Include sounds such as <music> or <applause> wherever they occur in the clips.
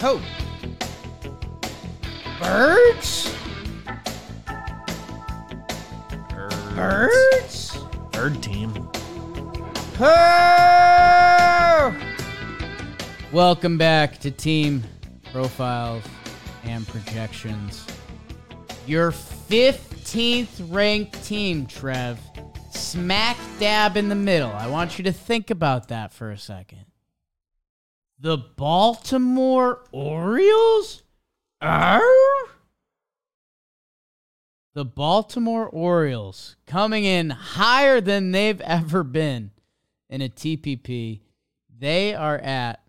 Ho. Birds? Birds? Bird team. Ho! Welcome back to Team Profiles and Projections. Your 15th ranked team, Trev. Smack dab in the middle. I want you to think about that for a second. The Baltimore Orioles? Arr? The Baltimore Orioles coming in higher than they've ever been in a TPP. They are at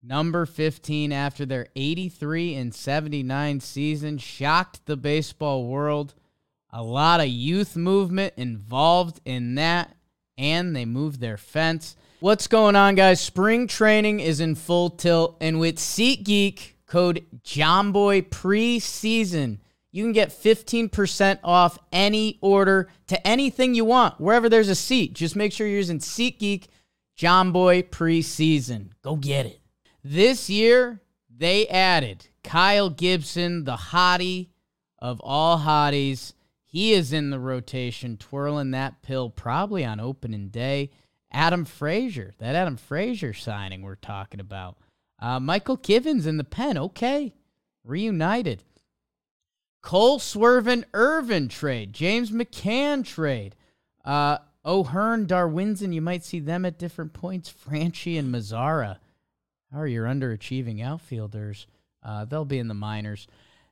number 15 after their 83 and 79 season. Shocked the baseball world. A lot of youth movement involved in that, and they moved their fence. What's going on, guys? Spring training is in full tilt, and with SeatGeek code JOMBOY preseason, you can get 15% off any order to anything you want, wherever there's a seat. Just make sure you're using SeatGeek JOMBOY preseason. Go get it. This year, they added Kyle Gibson, the hottie of all hotties. He is in the rotation, twirling that pill probably on opening day. Adam Frazier, that Adam Frazier signing we're talking about. Uh, Michael Givens in the pen, okay. Reunited. Cole Swervin Irvin trade. James McCann trade. Uh, O'Hearn, Darwinzon, you might see them at different points. Franchy and Mazara are your underachieving outfielders. Uh, they'll be in the minors.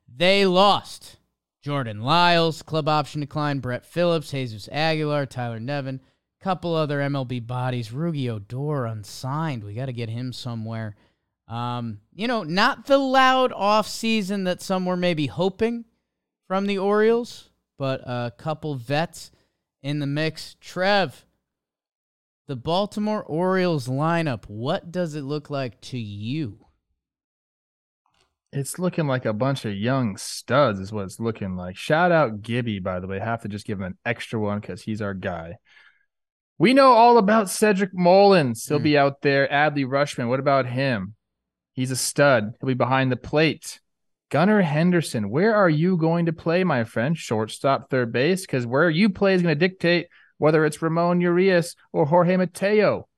They lost Jordan Lyles, club option decline, Brett Phillips, Jesus Aguilar, Tyler Nevin, couple other MLB bodies. Rougned Odor unsigned. We got to get him somewhere. Um, you know, not the loud off season that some were maybe hoping from the Orioles, but a couple vets in the mix. Trev, the Baltimore Orioles lineup, what does it look like to you? It's looking like a bunch of young studs, is what it's looking like. Shout out Gibby, by the way. Have to just give him an extra one because he's our guy. We know all about Cedric Mullins. He'll Mm. be out there. Adley Rutschman. What about him? He's a stud. He'll be behind the plate. Gunnar Henderson. Where are you going to play, my friend? Shortstop, third base? Because where you play is going to dictate whether it's Ramon Urias or Jorge Mateo.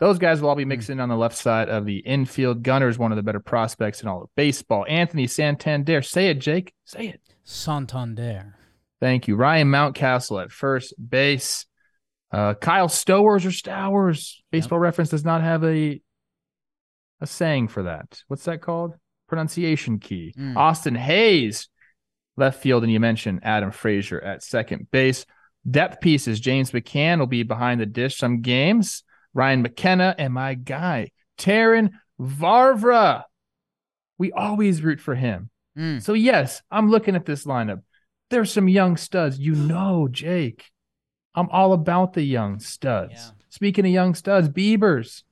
Those guys will all be mixing on the left side of the infield. Gunnar is one of the better prospects in all of baseball. Anthony Santander. Say it, Jake. Say it. Santander. Thank you. Ryan Mountcastle at first base. Uh, Kyle Stowers or Stowers. Baseball reference does not have a a saying for that. What's that called? Pronunciation key. Mm. Austin Hays, left field, and you mentioned Adam Frazier at second base. Depth pieces. James McCann will be behind the dish some games. Ryan McKenna and my guy, Terrin Vavra. We always root for him. Mm. So yes, I'm looking at this lineup. There's some young studs. You know, Jake. I'm all about the young studs. Yeah. Speaking of young studs, Beavers.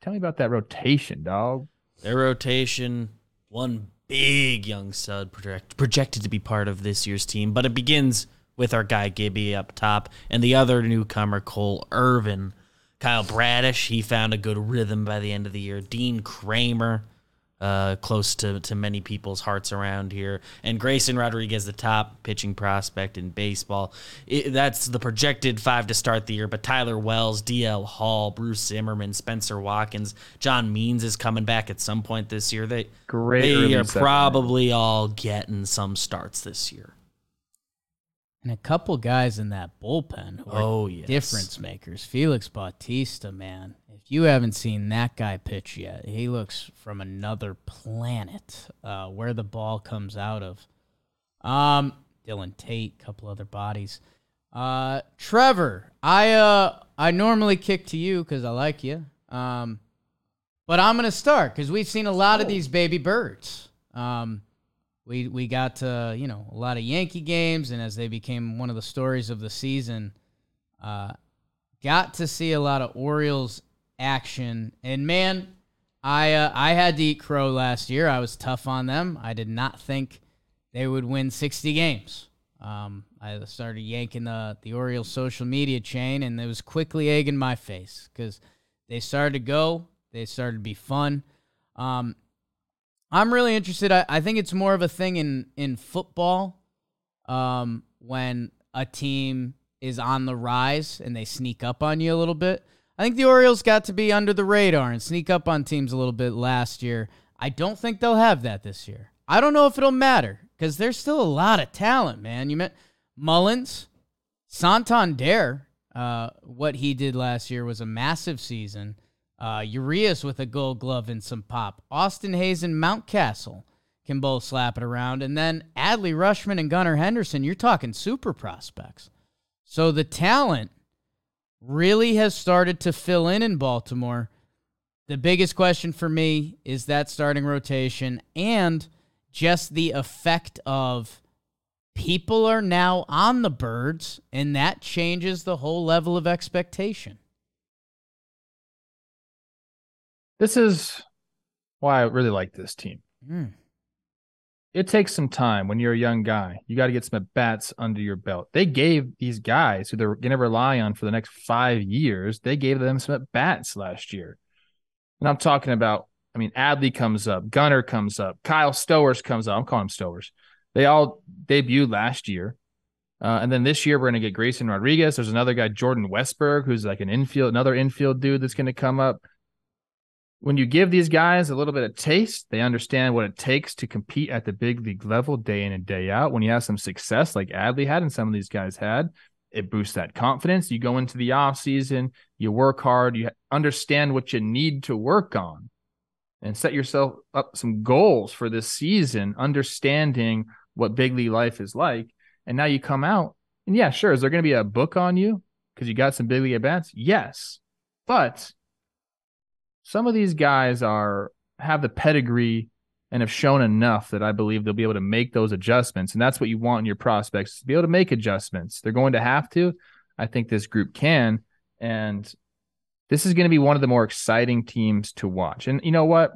Tell me about that rotation, dog. Their rotation, one big young stud project, projected to be part of this year's team, but it begins with our guy Gibby up top and the other newcomer, Cole Irvin. Kyle Bradish, he found a good rhythm by the end of the year. Dean Kremer, uh, close to, to many people's hearts around here. And Grayson Rodriguez, the top pitching prospect in baseball. It, that's the projected five to start the year. But Tyler Wells, DL Hall, Bruce Zimmermann, Spencer Watkins, John Means is coming back at some point this year. They, Great they are probably all getting some starts this year. And a couple guys in that bullpen who are Oh, yes. difference makers. Felix Bautista, man. If you haven't seen that guy pitch yet, he looks from another planet uh, where the ball comes out of. Um, Dylan Tate, couple other bodies. Uh, Trevor, I uh, I normally kick to you because I like you. Um, but I'm gonna start because we've seen a lot of these baby birds. Um, we we got to you know a lot of Yankee games, and as they became one of the stories of the season, uh, got to see a lot of Orioles action. And man, I uh, I had to eat crow last year. I was tough on them. I did not think they would win 60 games. Um, I started yanking the the Orioles social media chain, and it was quickly egg in my face because they started to go. They started to be fun. Um, I'm really interested. I, I think it's more of a thing in in football um, when a team is on the rise and they sneak up on you a little bit. I think the Orioles got to be under the radar and sneak up on teams a little bit last year. I don't think they'll have that this year. I don't know if it'll matter because there's still a lot of talent, man. You met Mullins, Santander. Uh, what he did last year was a massive season. Uh, Urias with a gold glove and some pop. Austin Hays and Mountcastle can both slap it around. And then Adley Rutschman and Gunnar Henderson, you're talking super prospects. So the talent really has started to fill in in Baltimore. The biggest question for me is that starting rotation and just the effect of people are now on the birds, and that changes the whole level of expectation. This is why I really like this team. Mm. It takes some time when you're a young guy. You got to get some at bats under your belt. They gave these guys who they're going to rely on for the next five years, they gave them some at bats last year. And I'm talking about, I mean, Adley comes up, Gunnar comes up, Kyle Stowers comes up. I'm calling him Stowers. They all debuted last year. Uh, and then this year, we're going to get Grayson Rodriguez. There's another guy, Jordan Westburg, who's like an infield, another infield dude that's going to come up. When you give these guys a little bit of taste, they understand what it takes to compete at the big league level day in and day out. When you have some success like Adley had and some of these guys had, it boosts that confidence. You go into the off season, you work hard, you understand what you need to work on, and set yourself up some goals for this season, understanding what big league life is like. And now you come out, and yeah, sure, is there going to be a book on you because you got some big league at bats? Yes, but some of these guys are have the pedigree and have shown enough that I believe they'll be able to make those adjustments. And that's what you want in your prospects to be able to make adjustments. They're going to have to. I think this group can. And this is going to be one of the more exciting teams to watch. And you know what?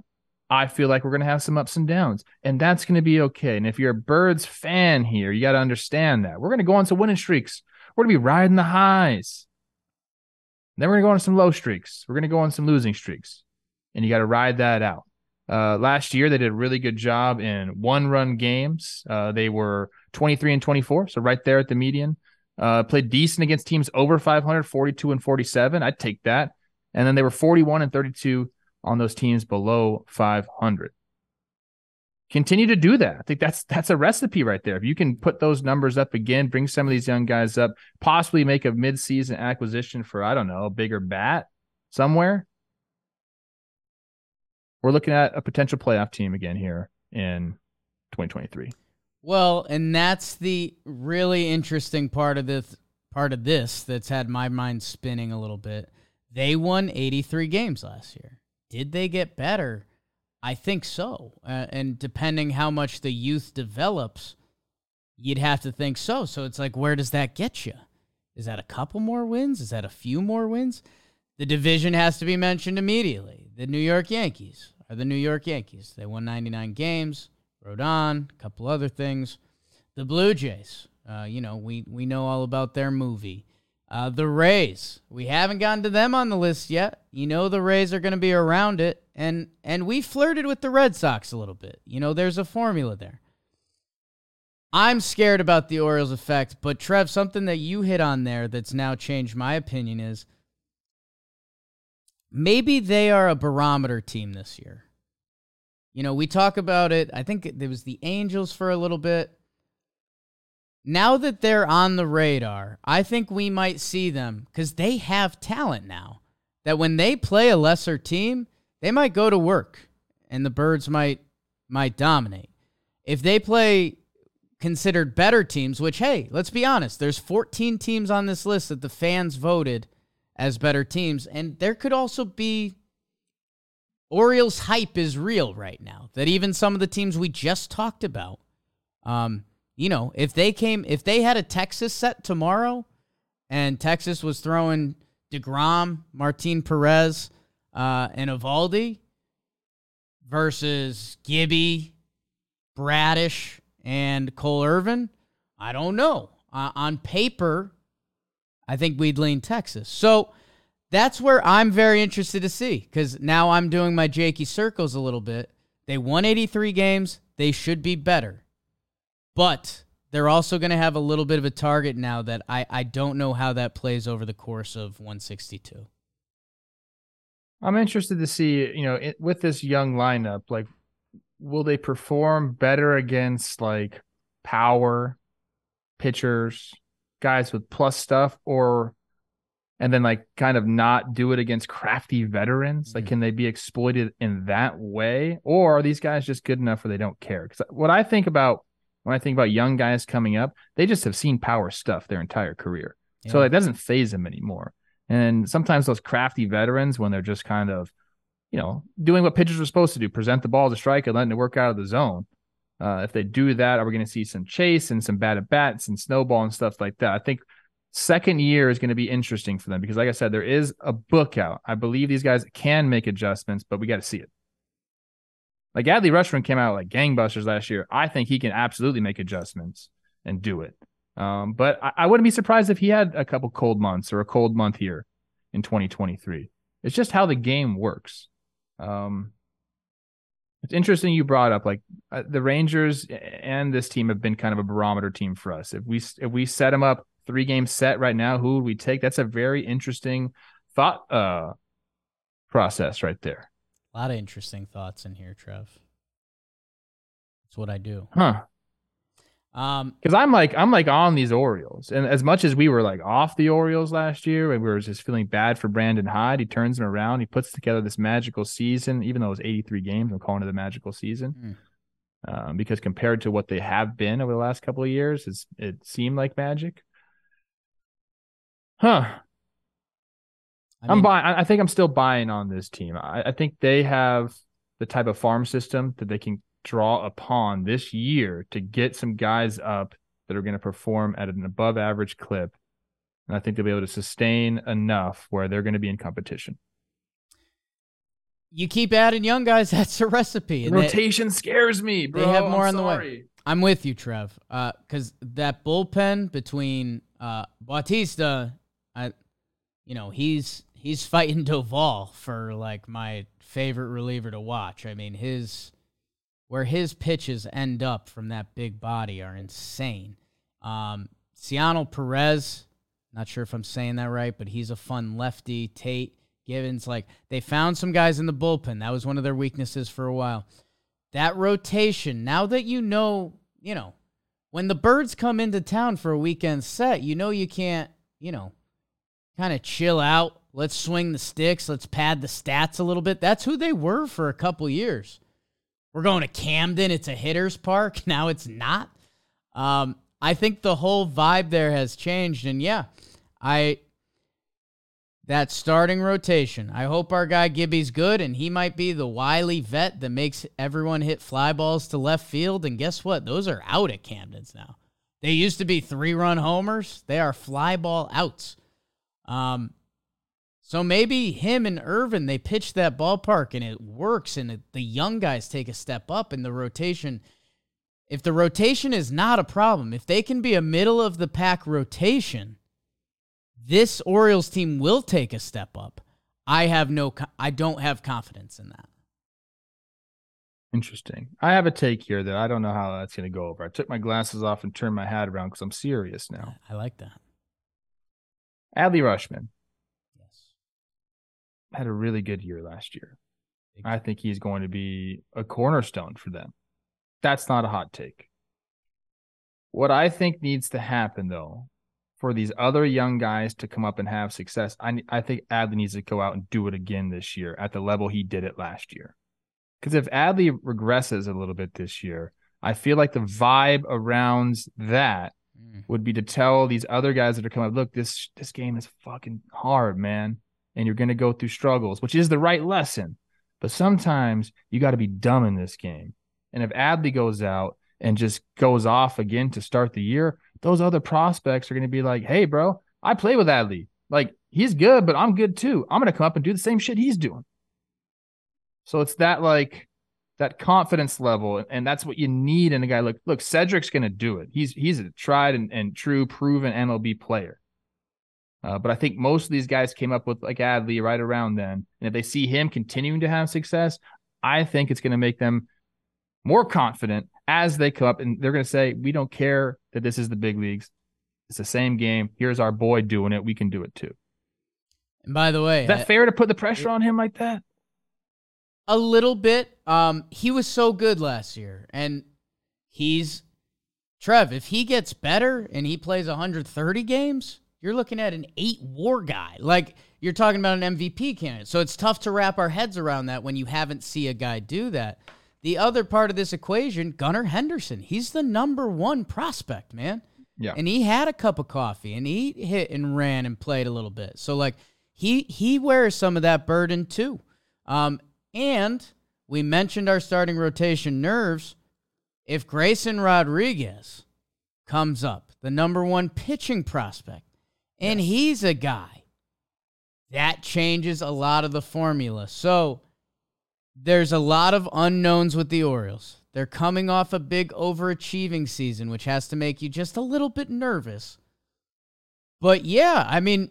I feel like we're going to have some ups and downs, and that's going to be okay. And if you're a Birds fan here, you got to understand that we're going to go on some winning streaks. We're going to be riding the highs. Then we're to go on some low streaks. We're to go on some losing streaks, and you got to ride that out. Uh, last year, they did a really good job in one run games. Uh, they were 23 and 24, so right there at the median. Uh, played decent against teams over 500, 42 and 47. I'd take that. And then they were 41 and 32 on those teams below 500. Continue to do that. I think that's that's a recipe right there. If you can put those numbers up again, bring some of these young guys up, possibly make a midseason acquisition for I don't know a bigger bat somewhere. We're looking at a potential playoff team again here in 2023. Well, and that's the really interesting part of this part of this that's had my mind spinning a little bit. They won 83 games last year. Did they get better? I think so. Uh, and depending how much the youth develops, you'd have to think so. So it's like, where does that get you? Is that a couple more wins? Is that a few more wins? The division has to be mentioned immediately. The New York Yankees are the New York Yankees. They won 99 games, Rodon, a couple other things. The Blue Jays, uh, you know, we, we know all about their movie. Uh, the Rays, we haven't gotten to them on the list yet. You know the Rays are going to be around it, and and we flirted with the Red Sox a little bit. You know, there's a formula there. I'm scared about the Orioles effect, but Trev, something that you hit on there that's now changed my opinion is maybe they are a barometer team this year. You know, we talk about it. I think it was the Angels for a little bit now that they're on the radar, I think we might see them because they have talent now. That when they play a lesser team, they might go to work and the birds might might dominate. If they play considered better teams, which hey, let's be honest, there's 14 teams on this list that the fans voted as better teams, and there could also be Orioles hype is real right now. That even some of the teams we just talked about, um, you know, if they came, if they had a Texas set tomorrow, and Texas was throwing Degrom, Martin Perez, uh, and Eovaldi versus Gibby, Bradish, and Cole Irvin, I don't know. Uh, on paper, I think we'd lean Texas. So that's where I'm very interested to see because now I'm doing my Jakey circles a little bit. They won 83 games. They should be better. But they're also going to have a little bit of a target now that I, I don't know how that plays over the course of 162. I'm interested to see, you know, it, with this young lineup, like, will they perform better against like power pitchers, guys with plus stuff, or and then like kind of not do it against crafty veterans? Like, mm-hmm. can they be exploited in that way, or are these guys just good enough where they don't care? Because what I think about when I think about young guys coming up, they just have seen power stuff their entire career, Yeah. so it doesn't phase them anymore. And sometimes those crafty veterans, when they're just kind of, you know, doing what pitchers are supposed to do, present the ball to strike and letting it work out of the zone. Uh, if they do that, are we going to see some chase and some bad at bats and snowball and stuff like that? I think second year is going to be interesting for them because, like I said, there is a book out. I believe these guys can make adjustments, but we got to see it. Like Adley Rutschman came out like gangbusters last year. I think he can absolutely make adjustments and do it. Um, but I, I wouldn't be surprised if he had a couple cold months or a cold month here in 2023. It's just how the game works. Um, it's interesting you brought up like uh, the Rangers and this team have been kind of a barometer team for us. If we if we set them up three game set right now, who would we take? That's a very interesting thought uh, process right there. A lot of interesting thoughts in here, Trev. That's what I do. Huh? Um, Because I'm like I'm like on these Orioles, and as much as we were like off the Orioles last year, and we were just feeling bad for Brandon Hyde, he turns them around. He puts together this magical season, even though it was 83 games. I'm calling it a magical season um, because compared to what they have been over the last couple of years, it's it seemed like magic. Huh? I I'm mean, buying. I think I'm still buying on this team. I, I think they have the type of farm system that they can draw upon this year to get some guys up that are going to perform at an above average clip, and I think they'll be able to sustain enough where they're going to be in competition. you keep adding young guys. <laughs> That's a recipe. and they- Rotation scares me, bro. they have more I'm on the way. I'm with you, Trev. Because that bullpen between uh, Bautista, I, you know, he's he's fighting <laughs> Doval for like my favorite reliever to watch. I mean, his where his pitches end up from that big body are insane. Um, Perez, not sure if I'm saying that right, but he's a fun lefty. Tate Givens, like they found some guys in the bullpen. That was one of their weaknesses for a while that rotation, now that you know, you know, when the birds come into town for a weekend set, you know you can't, you know, kind of chill out. Let's swing the sticks. Let's pad the stats a little bit. That's who they were for a couple years. We're going to Camden. It's a hitter's park. <laughs> Now it's not. Um, I think the whole vibe there has changed. And yeah, I that starting rotation. I hope our guy Gibby's good, and he might be the wily vet that makes everyone hit fly balls to left field. And guess what? Those are out at Camden's now. They used to be three run homers. They are fly ball outs. Um, so maybe him and Irvin they pitch that ballpark and it works, and it, the young guys take a step up in the rotation. If the rotation is not a problem, if they can be a middle of the pack rotation, this Orioles team will take a step up. I have no, I don't have confidence in that. Interesting. I have a take here that I don't know how that's going to go over. I took my glasses off and turned my hat around because I'm serious now. I like that. Adley Rutschman Yes. had a really good year last year. I think he's going to be a cornerstone for them. That's not a hot take. What I think needs to happen, though, for these other young guys to come up and have success, I, I think Adley needs to go out and do it again this year at the level he did it last year. Because if Adley regresses a little bit this year, I feel like the vibe around that Mm. would be to tell these other guys that are coming up, look, this this game is fucking hard, man. And you're gonna go through struggles, which is the right lesson. But sometimes you got to be dumb in this game. And if Adley goes out and just goes off again to start the year, those other prospects are going to be like, hey, bro, I play with Adley. Like, he's good, but I'm good too. I'm going to come up and do the same shit he's doing. So it's that, like, that confidence level. And that's what you need in a guy. Like, look, Cedric's going to do it. He's he's a tried and, and true, proven MLB player. Uh, but I think most of these guys came up with like Adley right around then. And if they see him continuing to have success, I think it's going to make them more confident as they come up and they're going to say, we don't care that this is the big leagues. It's the same game. Here's our boy doing it. We can do it too. And by the way, Is that I- fair to put the pressure on him like that? A little bit. Um, he was so good last year, and he's Trev. If he gets better and he plays 130 games, you're looking at an eight WAR guy. Like you're talking about an MVP candidate. So it's tough to wrap our heads around that when you haven't see a guy do that. The other part of this equation, Gunnar Henderson. He's the number one prospect, man. Yeah. And he had a cup of coffee and he hit and ran and played a little bit. So like he he wears some of that burden too. Um, and we mentioned our starting rotation nerves. If Grayson Rodriguez comes up, the number one pitching prospect, and he's a guy, that changes a lot of the formula. So there's a lot of unknowns with the Orioles. They're coming off a big overachieving season, which has to make you just a little bit nervous. But yeah, I mean,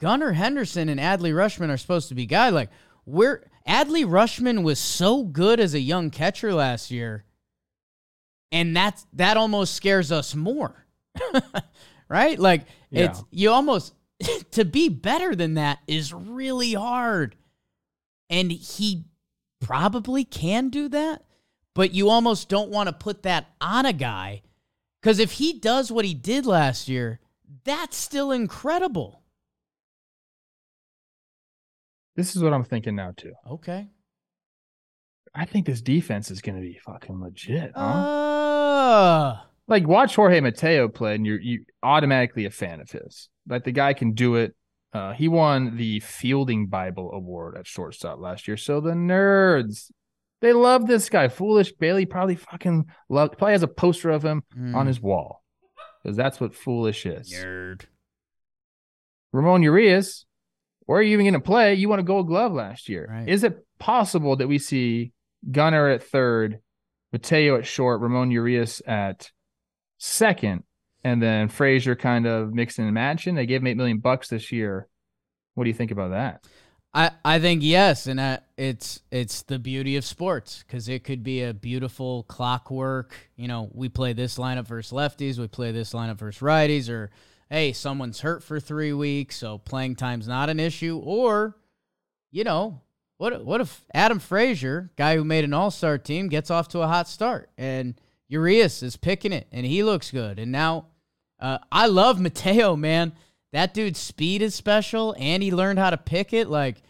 Gunnar Henderson and Adley Rutschman are supposed to be guy like we're Adley Rutschman was so good as a young catcher last year, and that's that almost scares us more, <laughs> right? Like it's you almost <laughs> to be better than that is really hard, and he probably can do that, but you almost don't want to put that on a guy because if he does what he did last year, that's still incredible. This is what I'm thinking now too. Okay. I think this defense is going to be fucking legit. Huh? Uh, like watch Jorge Mateo play, and you're you automatically a fan of his. Like the guy can do it. Uh, he won the Fielding Bible Award at shortstop last year. So the nerds, they love this guy. Foolish Bailey probably fucking love. Probably has a poster of him Hmm. on his wall because that's what foolish is. nerd. Ramon Urias, where are you even going to play? You won a Gold Glove last year. Right. Is it possible that we see Gunnar at third, Mateo at short, Ramon Urias at second, and then Frazier kind of mixing and matching? They gave him eight million bucks this year. What do you think about that? I, I think yes, and I, it's it's the beauty of sports because it could be a beautiful clockwork. You know, we play this lineup versus lefties, we play this lineup versus righties, or hey, someone's hurt for three weeks, so playing time's not an issue. Or, you know, what what if Adam Frazier, guy who made an All Star team, gets off to a hot start and Urias is picking it and he looks good, and now uh, I love <laughs> Mateo, man. That dude's speed is special, and he learned how to pick it. Like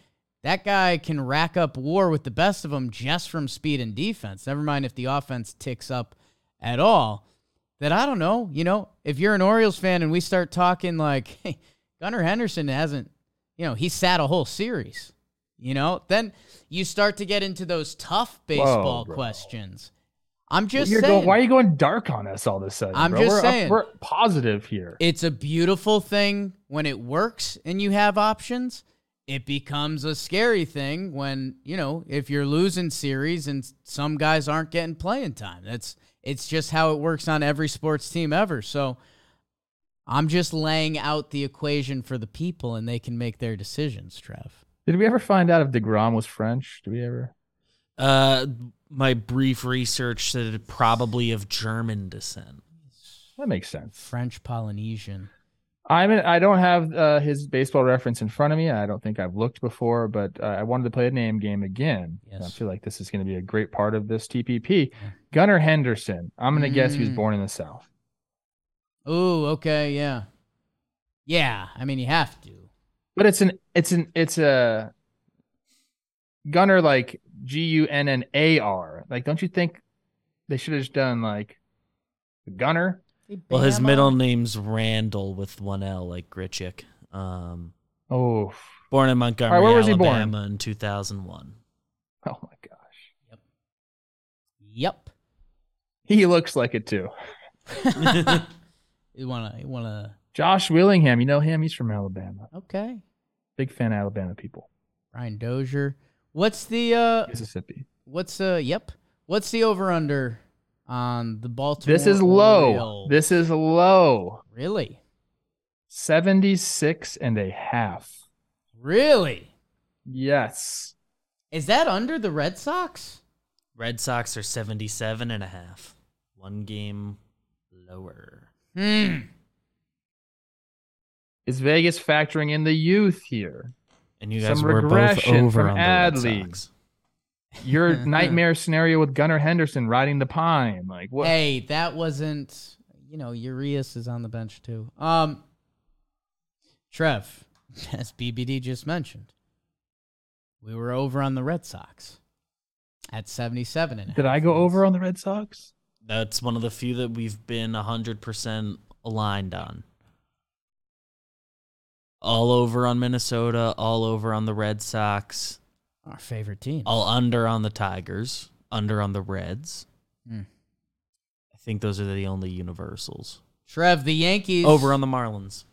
that guy can rack up WAR with the best of them just from speed and defense. Never mind if the offense ticks up at all. That I don't know. You know, if you're an Orioles fan and we start talking like, <laughs> hey, Gunnar Henderson hasn't, you know, he sat a whole series. You know, then you start to get into those tough baseball bro. questions. I'm just You're saying. going, why are you going dark on us all of a sudden? I'm bro? just We're up- saying. we're positive here. It's a beautiful thing when it works and you have options. It becomes a scary thing when, you know, if you're losing series and some guys aren't getting playing time. That's it's just how it works on every sports team ever. So I'm just laying out the equation for the people and they can make their decisions, Trev. Did we ever find out if Degrom was French? Did we ever? Uh, my brief research said it probably of German descent. That makes sense. French Polynesian. I'm I don't have uh, his baseball reference in front of me. I don't think I've looked before, but uh, I wanted to play a name game again. Yes. I feel like this is going to be a great part of this TPP. Gunnar Henderson. I'm going to guess he was Mm. born in the South. Oh, okay, yeah. Yeah, I mean you have to. But it's an it's an it's a Gunnar like G U N N A R. Like, don't you think they should have just done like Gunner? Well, his middle name's Randall with one L, like Grichuk. Um, Oh, born in Montgomery, All right, where was he Alabama born? in 2001. oh my gosh, Yep. Yep. He looks like it too. <laughs> <laughs> You wanna you wanna Josh Willingham, you know him? He's from Alabama. okay. Big fan of Alabama people. Brian Dozier. What's the uh Mississippi. what's uh yep. What's the over under on the Baltimore? This is low. Orioles? This is low. really 76 and a half. Really? Yes. Is that under the Red Sox? Red Sox are 77 and a half. One game lower. Hmm. Is Vegas factoring in the youth here? And you guys Some were both regression over from on the Red Adley. Sox. Your <laughs> nightmare scenario with Gunnar Henderson riding the pine. Like what? Hey, that wasn't. You know, Urias is on the bench too. Um, Trev, <laughs> as BBD just mentioned, we were over on the Red Sox at 77 and a Did I go wins. over on the Red Sox? That's one of the few that we've been 100% aligned on. All over on Minnesota, all over on the Red Sox, our favorite team? all under on the Tigers, under on the Reds. Hmm. I think those are the only universals. Trev, the Yankees Over on the Marlins.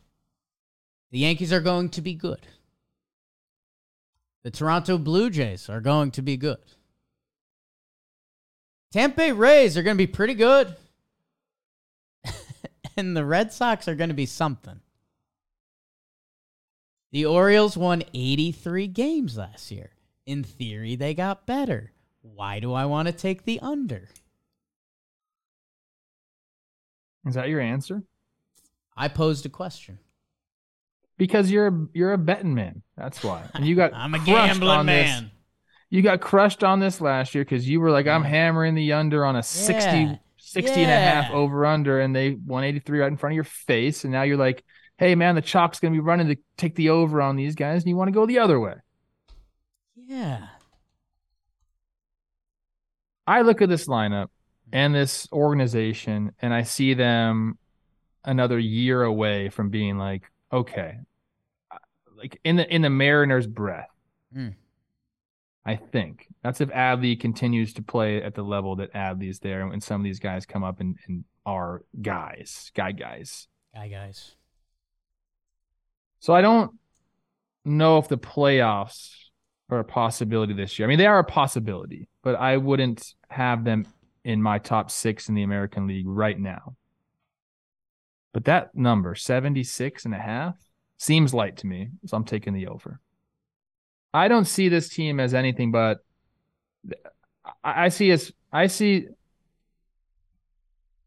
The Yankees are going to be good. The Toronto Blue Jays are going to be good. Tampa Bay Rays are going to be pretty good. <laughs> and the Red Sox are going to be something. The Orioles won 83 games last year. In theory, they got better. Why do I want to take the under? Is that your answer? I posed a question. Because you're you're a betting man. That's why. And you got <laughs> I'm a gambling on this. You got crushed on this last year because you were like, I'm hammering the under on a 60, Yeah. 60 and a half over under, and they 183 right in front of your face. And now you're like, hey, man, the chalk's going to be running to take the over on these guys, and you want to go the other way. Yeah. I look at this lineup and this organization, and I see them another year away from being like, okay, like in the in the Mariners' breath. Mm. I think that's if Adley continues to play at the level that Adley's there, and some of these guys come up and, and are guys, guy guys. Guy guys. So I don't know if the playoffs are a possibility this year. I mean, they are a possibility, but I wouldn't have them in my top six in the American League right now. But that number, 76 and a half, seems light to me. So I'm taking the over. I don't see this team as anything but I see as I see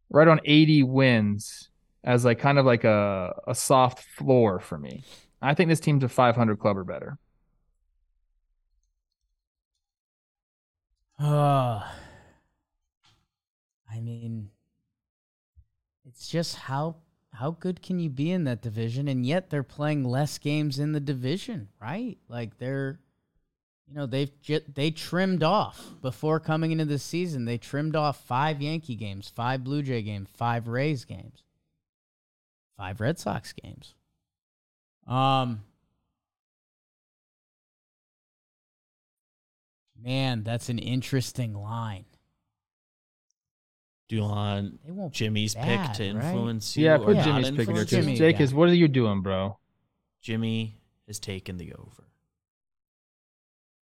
right on 80 wins as like kind of like a a soft floor for me. I think this team's a 500 club or better. Uh, <sighs> I mean, it's just how how good can you be in that division, and yet they're playing less games in the division, right? Like they're, you know, they've they trimmed off before coming into the season. They trimmed off five Yankee games, five Blue Jay games, five Rays games, five Red Sox games. Um. Man, that's an interesting line. Do you want won't. Jimmy's bad, pick to right? influence you? Yeah, put Yeah, Jimmy's pick in there too. Jimmy, Jake yeah. is what are you doing, bro? Jimmy has taken the over.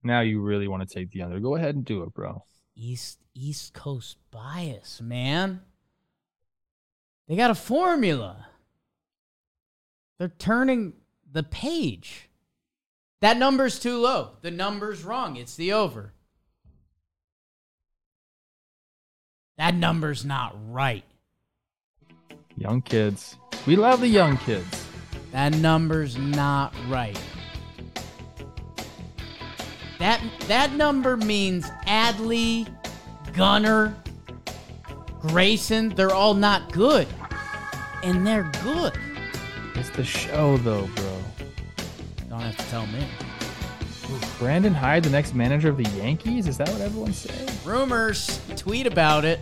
Now you really want to take the under. Go ahead and do it, bro. East East Coast bias, man. They got a formula. They're turning the page. That number's too low. The number's wrong. It's the over. That number's not right. Young kids. We love the young kids. That number's not right. That that number means Adley, Gunnar, Grayson, they're all not good. And they're good. It's the show though, bro. Don't have to tell me. Brandon Hyde, the next manager of the Yankees? Is that what everyone's saying? Rumors, tweet about it.